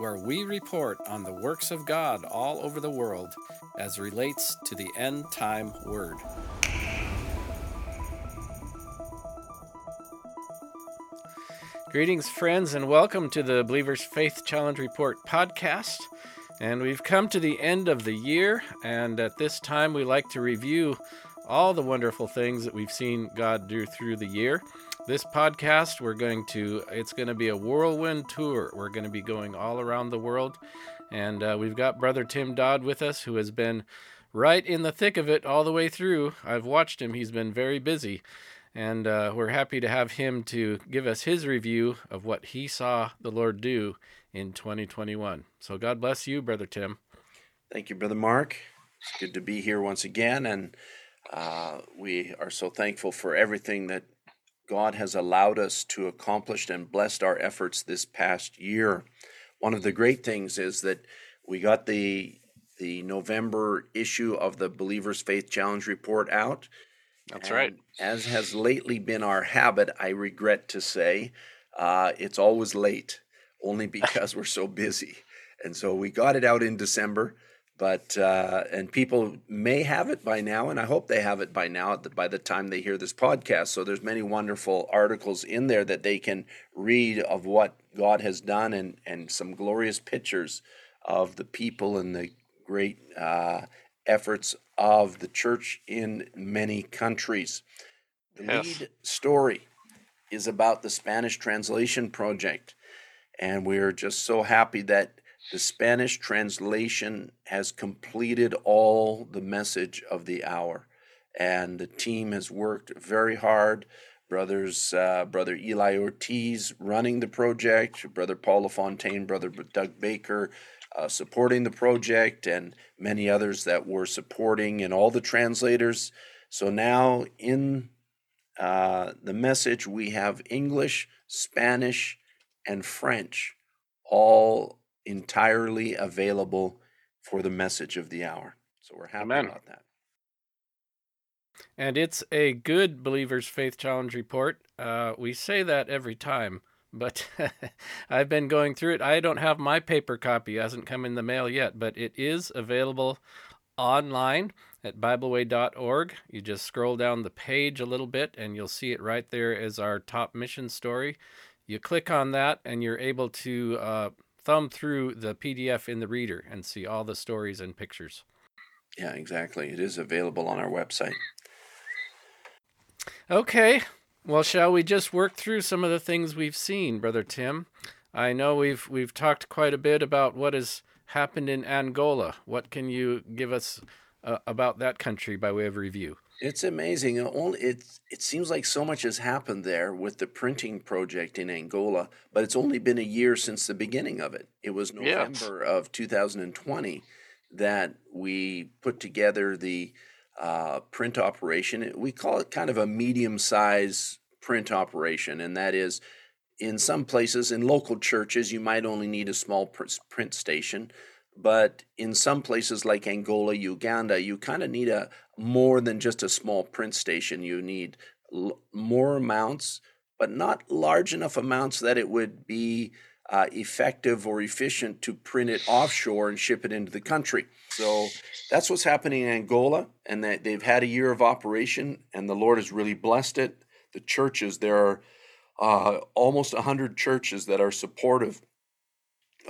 where we report on the works of God all over the world as relates to the end time word. Greetings, friends, and welcome to the Believers Faith Challenge Report podcast. And we've come to the end of the year, and at this time, we like to review all the wonderful things that we've seen God do through the year. This podcast, we're going to, it's going to be a whirlwind tour. We're going to be going all around the world. And uh, we've got Brother Tim Dodd with us, who has been right in the thick of it all the way through. I've watched him, he's been very busy. And uh, we're happy to have him to give us his review of what he saw the Lord do in 2021. So God bless you, Brother Tim. Thank you, Brother Mark. It's good to be here once again. And uh, we are so thankful for everything that God has allowed us to accomplish and blessed our efforts this past year. One of the great things is that we got the the November issue of the Believers Faith Challenge report out. That's And right. As has lately been our habit, I regret to say, uh, it's always late, only because we're so busy. And so we got it out in December, but uh, and people may have it by now, and I hope they have it by now. The, by the time they hear this podcast, so there's many wonderful articles in there that they can read of what God has done, and and some glorious pictures of the people and the great uh, efforts of the church in many countries. The Yes. lead story is about the Spanish translation project, and we're just so happy that the Spanish translation has completed all the message of the hour, and the team has worked very hard. Brothers, uh, brother Eli Ortiz running the project, brother Paul LaFontaine, brother Doug Baker uh, supporting the project, and many others that were supporting, and all the translators. So now in uh, the message, we have English, Spanish, and French all entirely available for the message of the hour. So we're happy Amen. about that. And it's a good Believers Faith Challenge report. Uh, we say that every time, but I've been going through it. I don't have my paper copy, it hasn't come in the mail yet, but it is available online at BibleWay.org. You just scroll down the page a little bit and you'll see it right there as our top mission story. You click on that and you're able to uh, thumb through the PDF in the reader and see all the stories and pictures. Yeah, exactly. It is available on our website. Okay. Well, shall we just work through some of the things we've seen, brother Tim? I know we've we've talked quite a bit about what has happened in Angola. What can you give us uh, about that country by way of review? It's amazing. It Only it it seems like so much has happened there with the printing project in Angola, but it's only been a year since the beginning of it. It was Yeah. November of 2020 that we put together the uh, print operation. We call it kind of a medium size print operation, and that is in some places in local churches you might only need a small print station but in some places like Angola, Uganda, you kind of need a more than just a small print station. You need l- more amounts, but not large enough amounts that it would be uh, effective or efficient to print it offshore and ship it into the country. So that's what's happening in Angola, and that they've had a year of operation, and the Lord has really blessed it. The churches there are uh, almost hundred churches that are supportive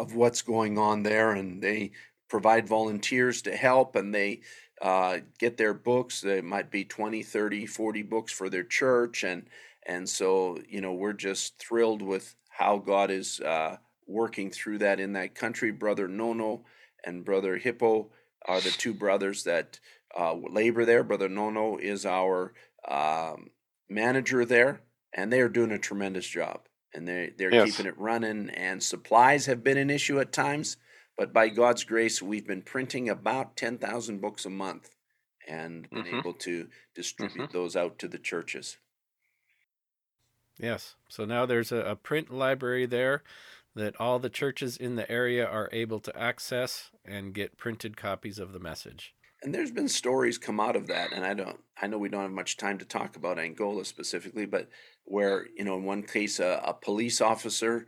of what's going on there and they provide volunteers to help and they uh, get their books. They might be 20 30 40 books for their church and and so you know we're just thrilled with how god is uh, working through that in that country. Brother nono and brother hippo are the two brothers that uh, labor there. Brother nono is our um, manager there and they are doing a tremendous job and they're they're Yes. keeping it running and supplies have been an issue at times But by God's grace, we've been printing about 10,000 books a month and been Mhm. able to distribute those out to the churches. Yes. So now there's a, a print library there that all the churches in the area are able to access and get printed copies of the message. And there's been stories come out of that, and I don't, I know we don't have much time to talk about Angola specifically, but where you know, in one case, a, a police officer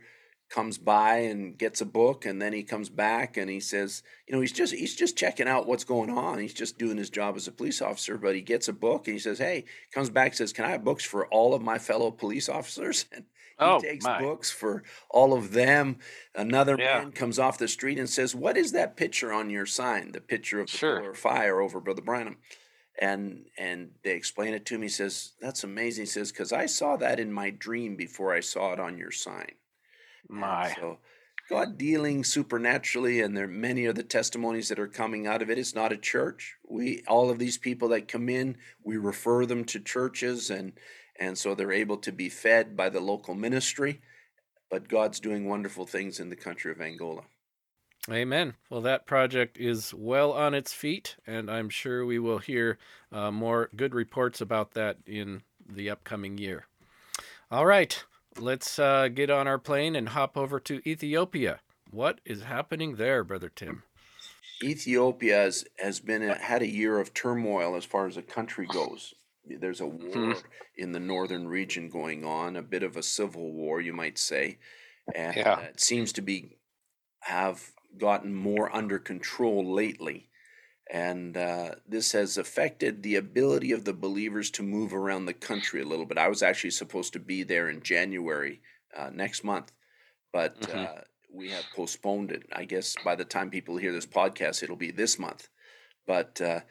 comes by and gets a book, and then he comes back and he says, you know, he's just he's just checking out what's going on. He's just doing his job as a police officer, but he gets a book and he says, hey, comes back says, can I have books for all of my fellow police officers? And he Oh, takes my. books for all of them. Another Yeah. man comes off the street and says, "What is that picture on your sign? The picture of the Sure. fire over Brother Branham." And and they explain it to me. He says, "That's amazing." He says, "Because I saw that in my dream before I saw it on your sign." And My. so God dealing supernaturally, and there are many of the testimonies that are coming out of it. It's not a church. We all of these people that come in, we refer them to churches, and and so they're able to be fed by the local ministry. But God's doing wonderful things in the country of Angola. Amen. Well, that project is well on its feet, and I'm sure we will hear uh, more good reports about that in the upcoming year. All right, let's uh, get on our plane and hop over to Ethiopia. What is happening there, Brother Tim? Ethiopia has, has been had a year of turmoil as far as the country goes. There's a war in the northern region going on, a bit of a civil war, you might say, and Yeah. it seems to be have gotten more under control lately. And uh, this has affected the ability of the believers to move around the country a little bit. I was actually supposed to be there in January uh, next month, but Mhm. uh, we have postponed it. I guess by the time people hear this podcast, it'll be this month. But uh,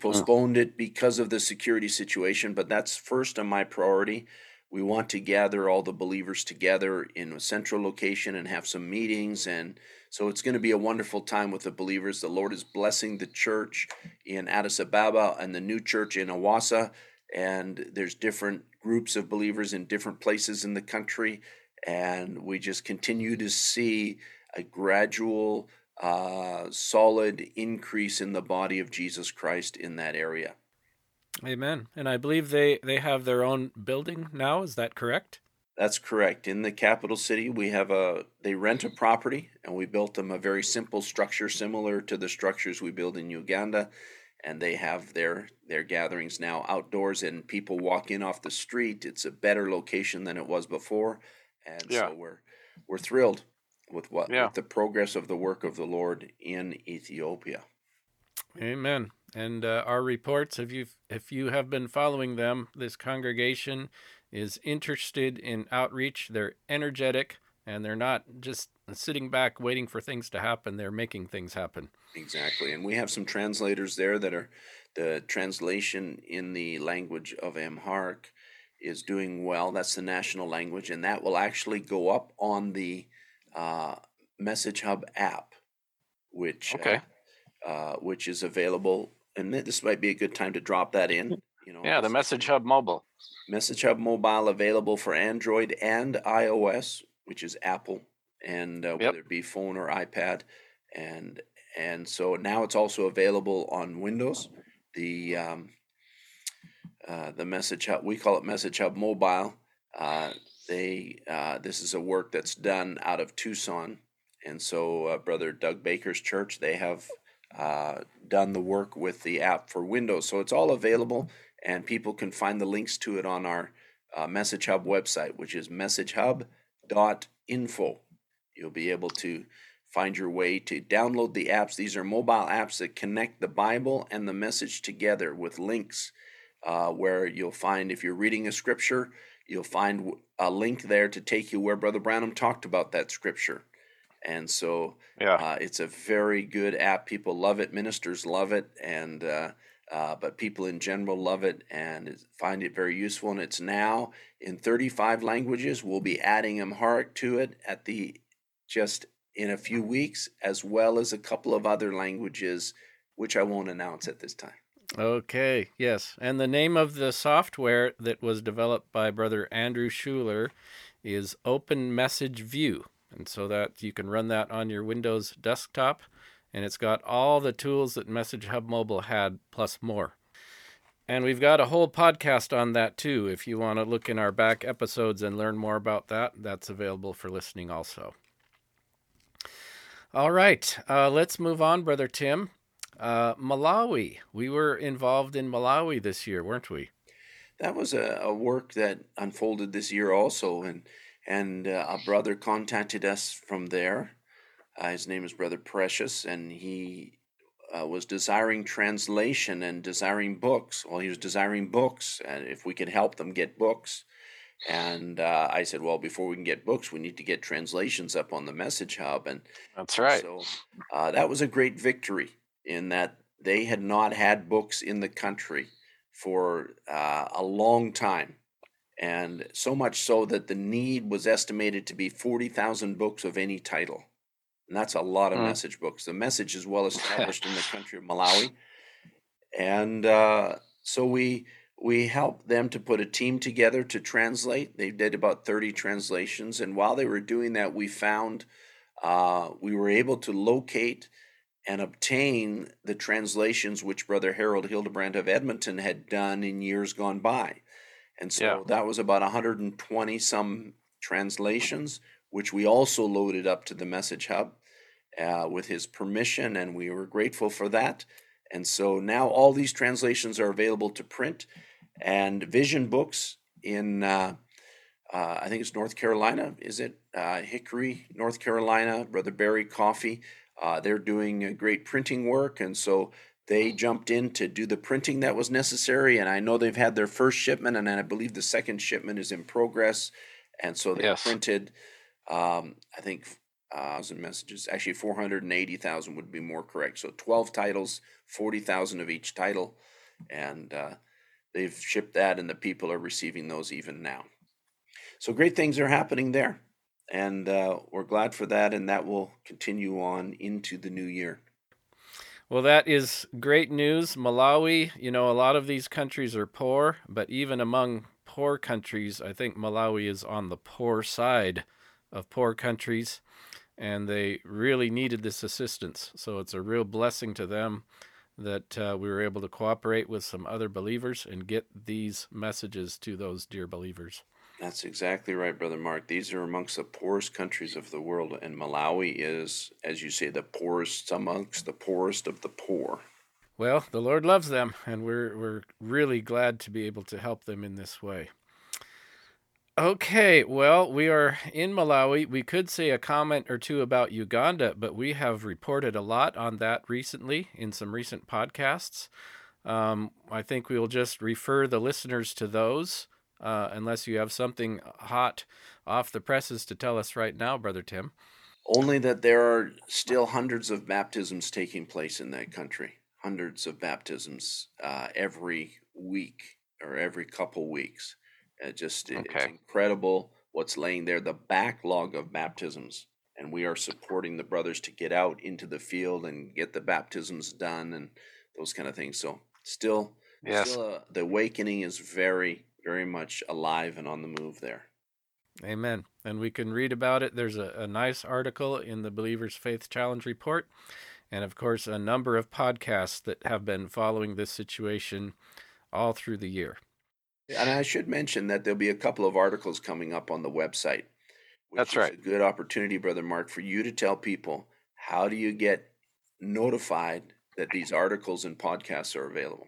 postponed it because of the security situation. But that's first on my priority. We want to gather all the believers together in a central location and have some meetings. And so it's going to be a wonderful time with the believers. The Lord is blessing the church in Addis Ababa and the new church in Awasa. And there's different groups of believers in different places in the country. And we just continue to see a gradual, uh, solid increase in the body of Jesus Christ in that area. Amen. And I believe they, they have their own building now. Is that correct? That's correct. In the capital city, we have a they rent a property and we built them a very simple structure similar to the structures we build in Uganda and they have their their gatherings now outdoors and people walk in off the street. It's a better location than it was before. And Yeah. so we're we're thrilled with what Yeah. with the progress of the work of the Lord in Ethiopia. Amen. And uh, our reports, if you if you have been following them, this congregation is interested in outreach. They're energetic, and they're not just sitting back waiting for things to happen. They're making things happen. Exactly. And we have some translators there that are the translation in the language of Amharic is doing well. That's the national language, and that will actually go up on the uh, Message Hub app, which Okay. uh, uh, which is available. And this might be a good time to drop that in. You know, Yeah, the Message Hub mobile. Message Hub Mobile available for Android and iOS, which is Apple, and uh, whether it be phone or iPad, and and so now it's also available on Windows. The um, uh, the Message Hub we call it Message Hub Mobile. They uh, this is a work that's done out of Tucson, and so uh, Brother Doug Baker's church they have uh, done the work with the app for Windows, so it's all available and people can find the links to it on our uh, Message Hub website, which is messagehub.info. You'll be able to find your way to download the apps. These are mobile apps that connect the Bible and the message together with links uh, where you'll find, if you're reading a scripture, you'll find a link there to take you where Brother Branham talked about that scripture. And so Yeah. uh, it's a very good app. People love it. Ministers love it, and uh, uh, but people in general love it and find it very useful. And it's now in 35 languages. We'll be adding Amharic to it at the just in a few weeks, as well as a couple of other languages, which I won't announce at this time. Okay, yes. And the name of the software that was developed by Brother Andrew Schuler is Open Message View. And so that you can run that on your Windows desktop. And it's got all the tools that Message Hub Mobile had, plus more. And we've got a whole podcast on that too. If you want to look in our back episodes and learn more about that, that's available for listening also. All right, uh, let's move on, Brother Tim. Uh, Malawi. We were involved in Malawi this year, weren't we? That was a, a work that unfolded this year also, and and uh, a brother contacted us from there. Uh, his name is Brother Precious, and he uh, was desiring translation and desiring books. Well, he was desiring books, and if we could help them get books. And uh, I said, well, before we can get books, we need to get translations up on the Message Hub. And that's right. So uh, that was a great victory in that they had not had books in the country for uh, a long time. And so much so that the need was estimated to be 40,000 books of any title. And that's a lot of mm. message books. The message is well established in the country of Malawi. And uh, so we we helped them to put a team together to translate. They did about 30 translations. And while they were doing that, we found uh, we were able to locate and obtain the translations which Brother Harold Hildebrand of Edmonton had done in years gone by. And so yeah. that was about 120 some translations, which we also loaded up to the Message Hub uh, with his permission, and we were grateful for that. And so now all these translations are available to print, and Vision Books in, uh, uh, I think it's North Carolina, is it? Uh, Hickory, North Carolina, Brother Barry Coffee uh, they're doing great printing work, and so they jumped in to do the printing that was necessary. And I know they've had their first shipment, and I believe the second shipment is in progress. And so they yes. printed, um, I think, thousand messages. Actually, four hundred and eighty thousand would be more correct. So twelve titles, forty thousand of each title, and uh, they've shipped that, and the people are receiving those even now. So great things are happening there and uh, we're glad for that, and that will continue on into the new year. Well, that is great news. Malawi, you know, a lot of these countries are poor, but even among poor countries, I think Malawi is on the poor side of poor countries, and they really needed this assistance. So it's a real blessing to them that uh, we were able to cooperate with some other believers and get these messages to those dear believers. That's exactly right, Brother Mark. These are amongst the poorest countries of the world, and Malawi is, as you say, the poorest amongst the poorest of the poor. Well, the Lord loves them, and we're we're really glad to be able to help them in this way. Okay, well, we are in Malawi. We could say a comment or two about Uganda, but we have reported a lot on that recently in some recent podcasts. Um, I think we will just refer the listeners to those uh, unless you have something hot off the presses to tell us right now, Brother Tim. Only that there are still hundreds of baptisms taking place in that country. Hundreds of baptisms uh, every week or every couple weeks. It just okay. it's incredible what's laying there. The backlog of baptisms, and we are supporting the brothers to get out into the field and get the baptisms done and those kind of things. So still, yes. still uh, the awakening is very very much alive and on the move there. Amen. And we can read about it. There's a, a nice article in the Believer's Faith Challenge report. And of course, a number of podcasts that have been following this situation all through the year. And I should mention that there'll be a couple of articles coming up on the website. That's right. a good opportunity, Brother Mark, for you to tell people how do you get notified that these articles and podcasts are available.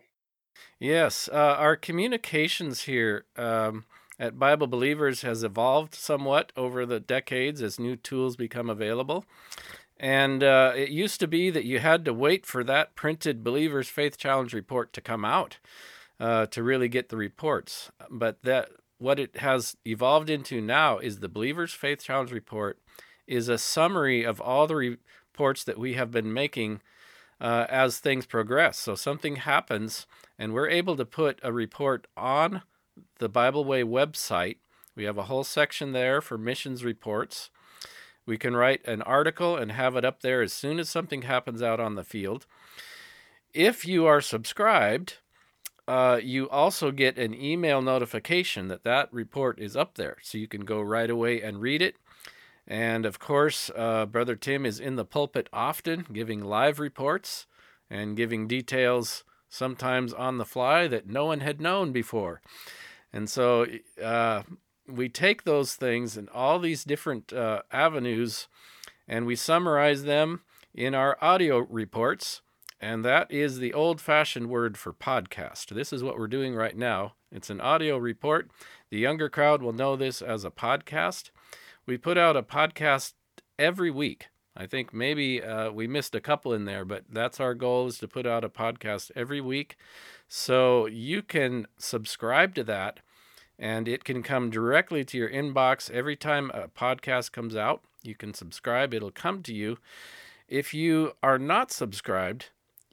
Yes, uh, our communications here um, at Bible Believers has evolved somewhat over the decades as new tools become available. And uh, it used to be that you had to wait for that printed Believers Faith Challenge report to come out uh, to really get the reports. But that what it has evolved into now is the Believers Faith Challenge report is a summary of all the reports that we have been making uh, as things progress. So something happens and we're able to put a report on the Bible Way website. We have a whole section there for missions reports. We can write an article and have it up there as soon as something happens out on the field. If you are subscribed, uh, you also get an email notification that that report is up there. So you can go right away and read it. And of course, uh, Brother Tim is in the pulpit often, giving live reports and giving details sometimes on the fly that no one had known before. And so uh, we take those things and all these different uh, avenues and we summarize them in our audio reports. And that is the old fashioned word for podcast. This is what we're doing right now. It's an audio report. The younger crowd will know this as a podcast. We put out a podcast every week. I think maybe uh, we missed a couple in there, but that's our goal is to put out a podcast every week. So you can subscribe to that and it can come directly to your inbox every time a podcast comes out. You can subscribe, it'll come to you. If you are not subscribed,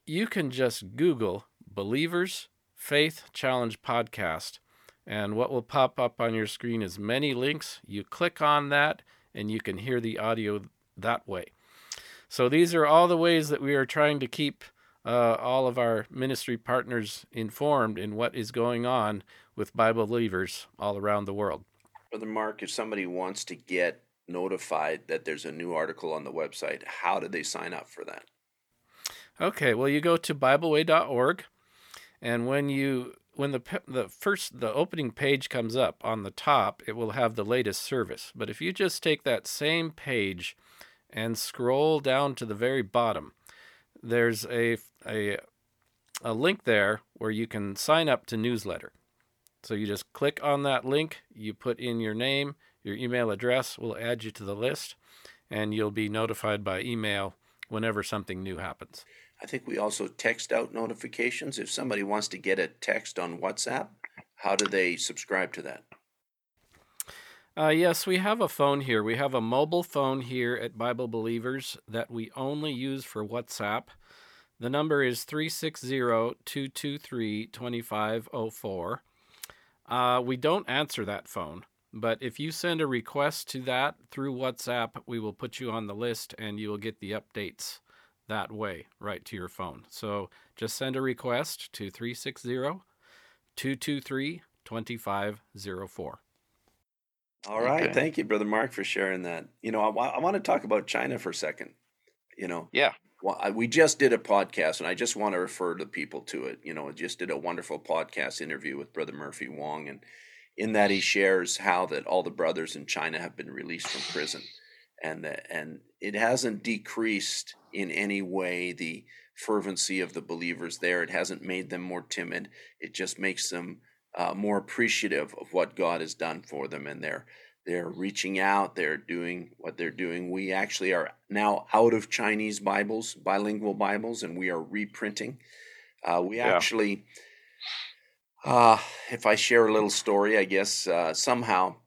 you can just Google Believers Faith Challenge Podcast. And what will pop up on your screen is many links. You click on that and you can hear the audio that way. So these are all the ways that we are trying to keep uh, all of our ministry partners informed in what is going on with Bible believers all around the world. Brother Mark, if somebody wants to get notified that there's a new article on the website, how do they sign up for that? Okay, well, you go to BibleWay.org, and when you when the the first the opening page comes up on the top, it will have the latest service. But if you just take that same page and scroll down to the very bottom, there's a a a link there where you can sign up to newsletter. So you just click on that link, you put in your name, your email address, we'll add you to the list, and you'll be notified by email whenever something new happens. I think we also text out notifications. If somebody wants to get a text on WhatsApp, how do they subscribe to that? Uh, yes, we have a phone here. We have a mobile phone here at Bible Believers that we only use for WhatsApp. The number is 360 223 2504. Uh, we don't answer that phone, but if you send a request to that through WhatsApp, we will put you on the list and you will get the updates that way right to your phone. So just send a request to 360 223 2504. All right. Okay. Thank you, Brother Mark, for sharing that. You know, I, I want to talk about China for a second. You know, yeah. Well, I, we just did a podcast, and I just want to refer the people to it. You know, just did a wonderful podcast interview with Brother Murphy Wong, and in that he shares how that all the brothers in China have been released from prison, and and it hasn't decreased in any way the fervency of the believers there. It hasn't made them more timid. It just makes them uh, more appreciative of what God has done for them, and they're they're reaching out. They're doing what they're doing. We actually are now out of Chinese Bibles, bilingual Bibles, and we are reprinting. Uh, we yeah. actually, uh, if I share a little story, I guess uh, somehow,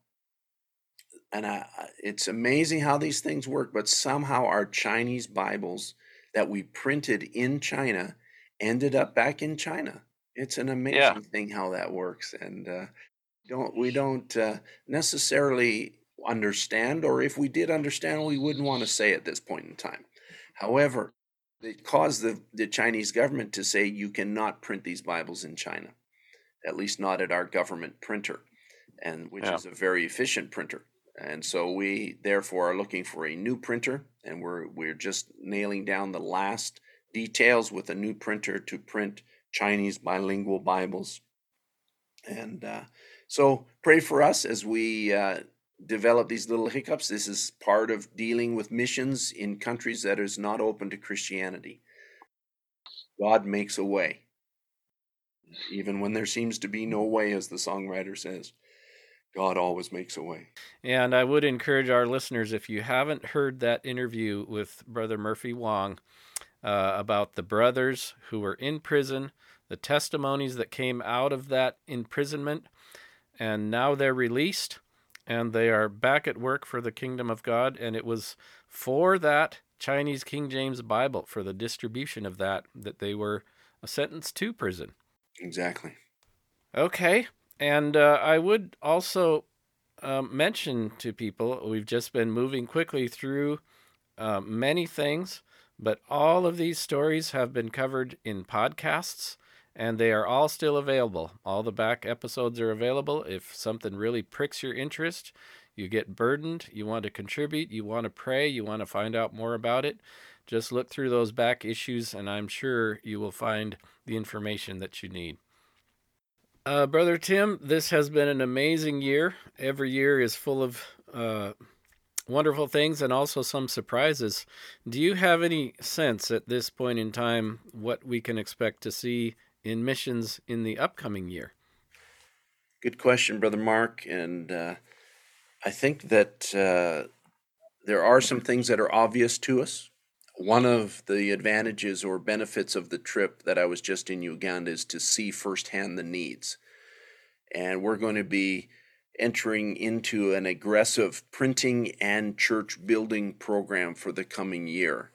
and I, it's amazing how these things work, but somehow our Chinese Bibles that we printed in China ended up back in China. It's an amazing yeah. thing how that works, and uh, don't we don't uh, necessarily understand, or if we did understand, we wouldn't want to say at this point in time. However, it caused the, the Chinese government to say you cannot print these Bibles in China, at least not at our government printer, and which yeah. is a very efficient printer. And so we therefore are looking for a new printer, and we're we're just nailing down the last details with a new printer to print Chinese bilingual Bibles. And uh, so pray for us as we uh, develop these little hiccups. This is part of dealing with missions in countries that is not open to Christianity. God makes a way, even when there seems to be no way, as the songwriter says. God always makes a way. And I would encourage our listeners, if you haven't heard that interview with Brother Murphy Wong uh, about the brothers who were in prison, the testimonies that came out of that imprisonment, and now they're released and they are back at work for the kingdom of God. And it was for that Chinese King James Bible, for the distribution of that, that they were sentenced to prison. Exactly. Okay. And uh, I would also um, mention to people we've just been moving quickly through uh, many things, but all of these stories have been covered in podcasts and they are all still available. All the back episodes are available. If something really pricks your interest, you get burdened, you want to contribute, you want to pray, you want to find out more about it, just look through those back issues, and I'm sure you will find the information that you need. Uh, Brother Tim, this has been an amazing year. Every year is full of uh, wonderful things and also some surprises. Do you have any sense at this point in time what we can expect to see in missions in the upcoming year? Good question, Brother Mark. And uh, I think that uh, there are some things that are obvious to us. One of the advantages or benefits of the trip that I was just in Uganda is to see firsthand the needs. And we're going to be entering into an aggressive printing and church building program for the coming year.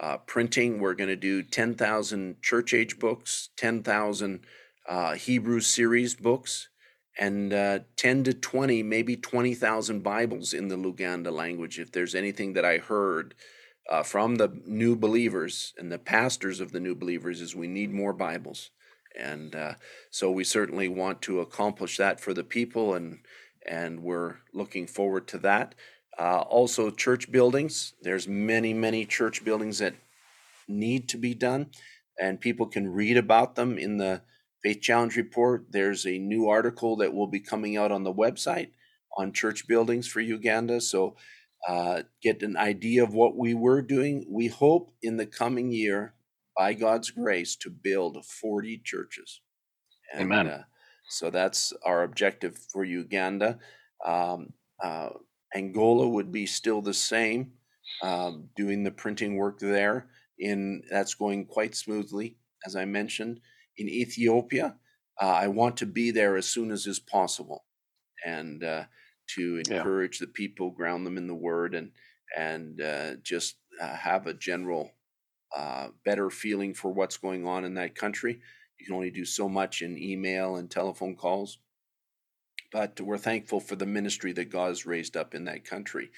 Uh, printing, we're going to do 10,000 church age books, 10,000 uh, Hebrew series books, and uh, 10 to 20, maybe 20,000 Bibles in the Luganda language. If there's anything that I heard uh, from the new believers and the pastors of the new believers, is we need more Bibles. And uh, so we certainly want to accomplish that for the people, and and we're looking forward to that. Uh, also, church buildings. There's many, many church buildings that need to be done, and people can read about them in the Faith Challenge Report. There's a new article that will be coming out on the website on church buildings for Uganda. So, uh, get an idea of what we were doing. We hope in the coming year, by God's grace, to build 40 churches. And, Amen. Uh, so that's our objective for Uganda. Um, uh, Angola would be still the same, um, doing the printing work there. In that's going quite smoothly, as I mentioned in Ethiopia. Uh, I want to be there as soon as is possible, and uh, to encourage yeah. the people, ground them in the Word, and and uh, just uh, have a general uh, better feeling for what's going on in that country. You can only do so much in email and telephone calls, but we're thankful for the ministry that God has raised up in that country.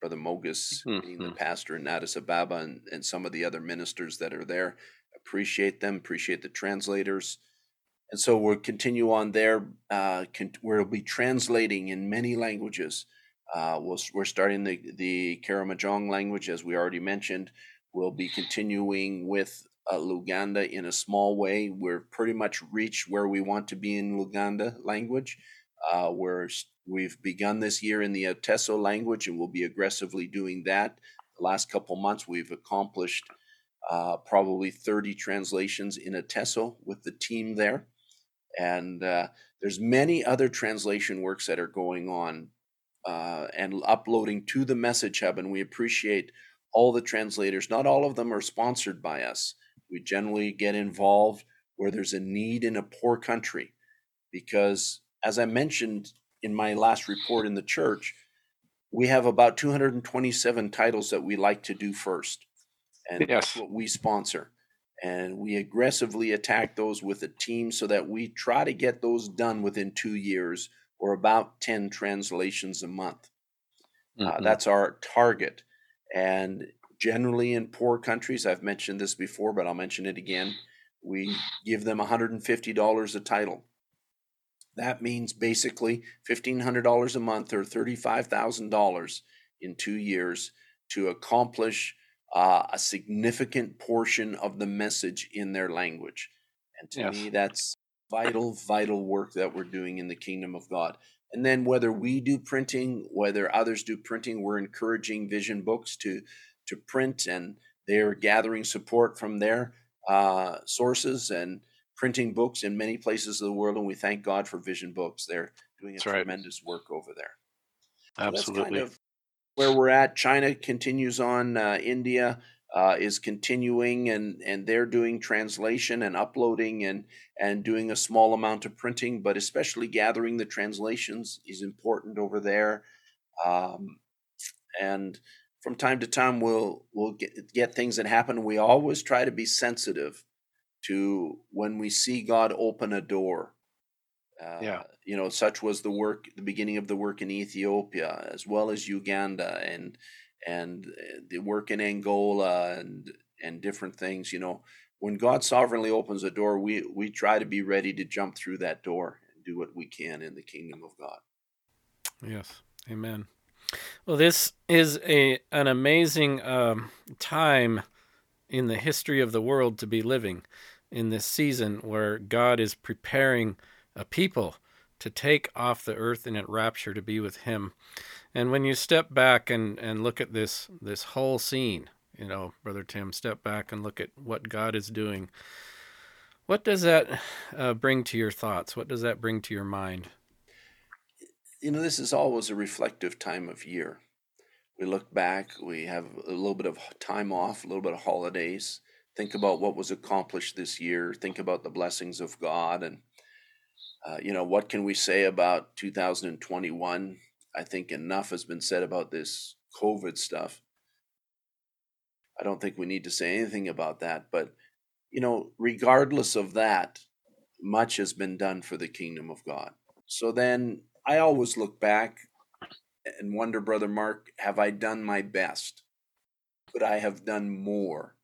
Brother Mogus, mm-hmm. being the pastor in Addis Ababa, and, and some of the other ministers that are there appreciate them, appreciate the translators. And so we'll continue on there. Uh, con- we'll be translating in many languages. Uh, we we are starting the, the Karamojong language, as we already mentioned. We'll be continuing with uh, Luganda in a small way. We're pretty much reached where we want to be in Luganda language. Uh, we're, we've begun this year in the Ateso language, and we'll be aggressively doing that. The last couple months, we've accomplished uh, probably 30 translations in Ateso with the team there. And uh, there's many other translation works that are going on uh, and uploading to the Message Hub. And we appreciate all the translators. Not all of them are sponsored by us. We generally get involved where there's a need in a poor country. Because, as I mentioned in my last report in the church, we have about 227 titles that we like to do first and yes. that's what we sponsor. And we aggressively attack those with a team so that we try to get those done within two years or about 10 translations a month. Uh, mm-hmm. Uh, that's our target. And generally in poor countries, I've mentioned this before, but I'll mention it again. We give them $150 a title. That means basically $1,500 a month or $35,000 in two years to accomplish uh, a significant portion of the message in their language. And to yes. me, that's vital, vital work that we're doing in the kingdom of God. And then whether we do printing, whether others do printing, we're encouraging Vision Books to to print, and they're gathering support from their uh, sources and printing books in many places of the world. And we thank God for Vision Books. They're doing a that's tremendous right. work over there. Absolutely. So kind of where we're at. China continues on. Uh, India uh, is continuing, and and they're doing translation and uploading and and doing a small amount of printing, but especially gathering the translations is important over there. Um, and from time to time, we'll we'll get, get things that happen. We always try to be sensitive to when we see God open a door uh, yeah. You know, such was the work, the beginning of the work in Ethiopia, as well as Uganda, and and uh, the work in Angola, and and different things. You know, when God sovereignly opens a door, we we try to be ready to jump through that door and do what we can in the kingdom of God. Yes, Amen. Well, this is a an amazing um, time in the history of the world to be living in this season where God is preparing a people to take off the earth in a rapture to be with Him. And when you step back and, and look at this this whole scene, you know, Brother Tim, step back and look at what God is doing. What does that uh, bring to your thoughts? What does that bring to your mind? You know, this is always a reflective time of year. We look back, we have a little bit of time off, a little bit of holidays, think about what was accomplished this year, think about the blessings of God, and uh, you know, what can we say about 2021? I think enough has been said about this COVID stuff. I don't think we need to say anything about that, but you know, regardless of that, much has been done for the kingdom of God. So then I always look back and wonder, Brother Mark, have I done my best? Could I have done more?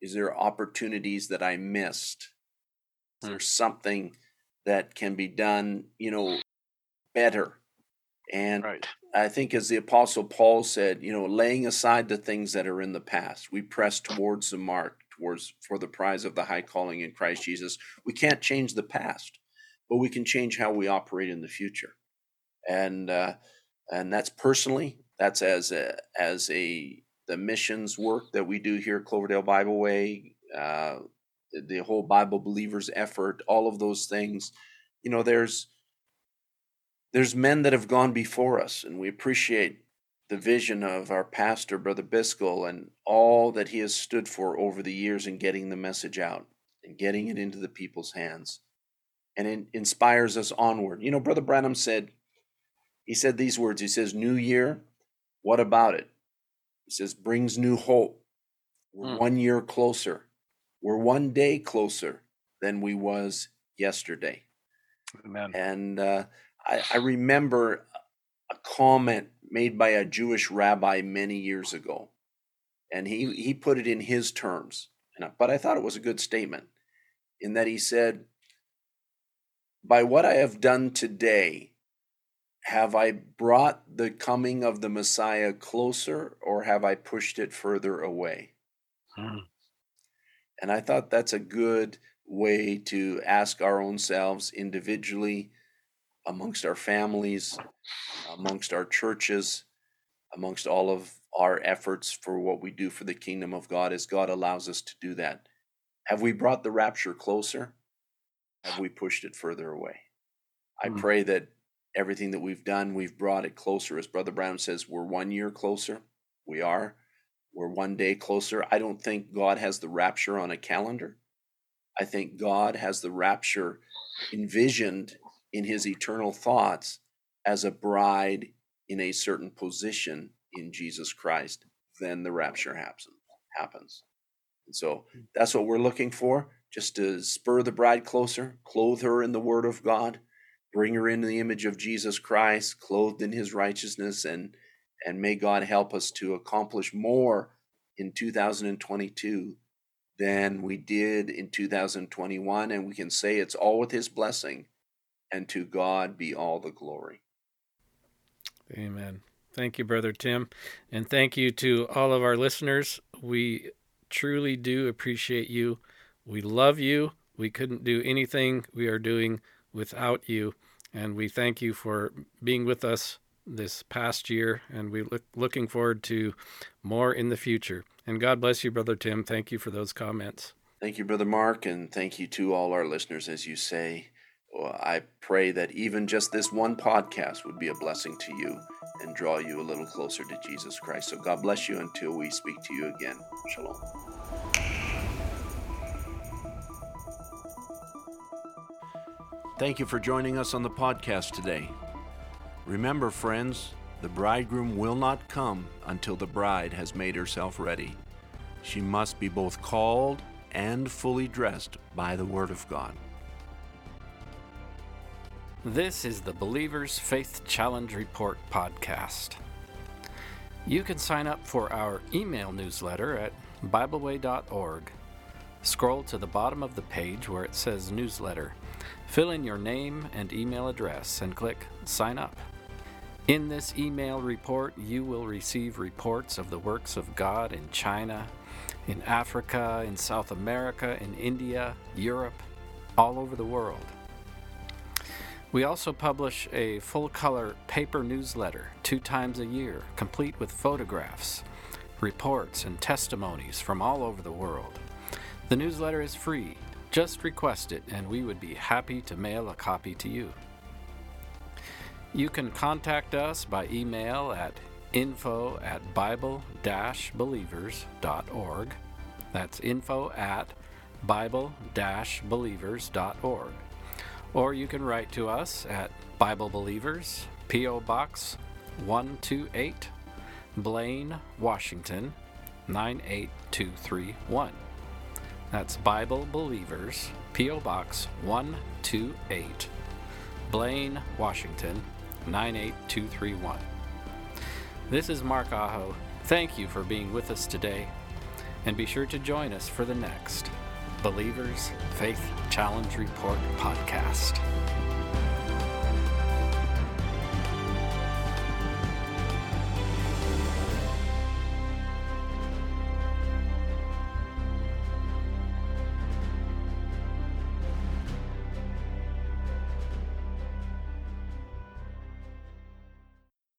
Is there opportunities that I missed? Is there something that can be done, you know, better? And Right. I think, as the Apostle Paul said, you know, laying aside the things that are in the past, we press towards the mark, towards for the prize of the high calling in Christ Jesus. We can't change the past, but we can change how we operate in the future, and uh, and that's personally, that's as a as a the missions work that we do here at Cloverdale Bible Way, uh, the, the whole Bible believers effort, all of those things. You know, there's there's men that have gone before us, and we appreciate the vision of our pastor, Brother Biscoe, and all that he has stood for over the years in getting the message out and getting it into the people's hands. And it inspires us onward. You know, Brother Branham said, he said these words. He says, New Year, what about it? He says, brings new hope. We're Hmm. one year closer. We're one day closer than we was yesterday. Amen. And uh, I, I remember a comment made by a Jewish rabbi many years ago, and he he put it in his terms. And I, but I thought it was a good statement, in that he said, "By what I have done today, have I brought the coming of the Messiah closer, or have I pushed it further away?" Mm. And I thought that's a good way to ask our own selves individually, amongst our families, amongst our churches, amongst all of our efforts for what we do for the kingdom of God as God allows us to do that. Have we brought the rapture closer? Have we pushed it further away? I Hmm. pray that everything that we've done, we've brought it closer. As Brother Branham says, we're one year closer. We are. We're one day closer. I don't think God has the rapture on a calendar. I think God has the rapture envisioned in his eternal thoughts as a bride in a certain position in Jesus Christ. Then the rapture happens. happens. And so hmm. that's what we're looking for, just to spur the bride closer, clothe her in the word of God, bring her into the image of Jesus Christ, clothed in his righteousness, and and may God help us to accomplish more in 2022 than we did in 2021. And we can say it's all with his blessing, and to God be all the glory. Amen. Thank you, Brother Tim. And thank you to all of our listeners. We truly do appreciate you. We love you. We couldn't do anything we are doing without you. And we thank you for being with us this past year. And we look looking forward to more in the future. And God bless you, Brother Tim. Thank you for those comments. Thank you, Brother Mark, and thank you to all our listeners. As you say, I pray that even just this one podcast would be a blessing to you and draw you a little closer to Jesus Christ. So God bless you until we speak to you again. Shalom. Thank you for joining us on the podcast today. Remember, friends, the bridegroom will not come until the bride has made herself ready. She must be both called and fully dressed by the Word of God. This is the Believer's Faith Challenge Report podcast. You can sign up for our email newsletter at BibleWay.org. Scroll to the bottom of the page where it says Newsletter. Fill in your name and email address and click Sign Up. In this email report, you will receive reports of the works of God in China, in Africa, in South America, in India, Europe, all over the world. We also publish a full color paper newsletter two times a year, complete with photographs, reports, and testimonies from all over the world. The newsletter is free. Just request it, and we would be happy to mail a copy to you. You can contact us by email at info at bible believers.org. That's info at bible believers.org. Or you can write to us at Bible Believers, P.O. Box 128, Blaine, Washington 98231. That's Bible Believers, P.O. Box 128, Blaine, Washington 98231. This is Mark Aho. Thank you for being with us today, and be sure to join us for the next Believers Faith Challenge Report podcast.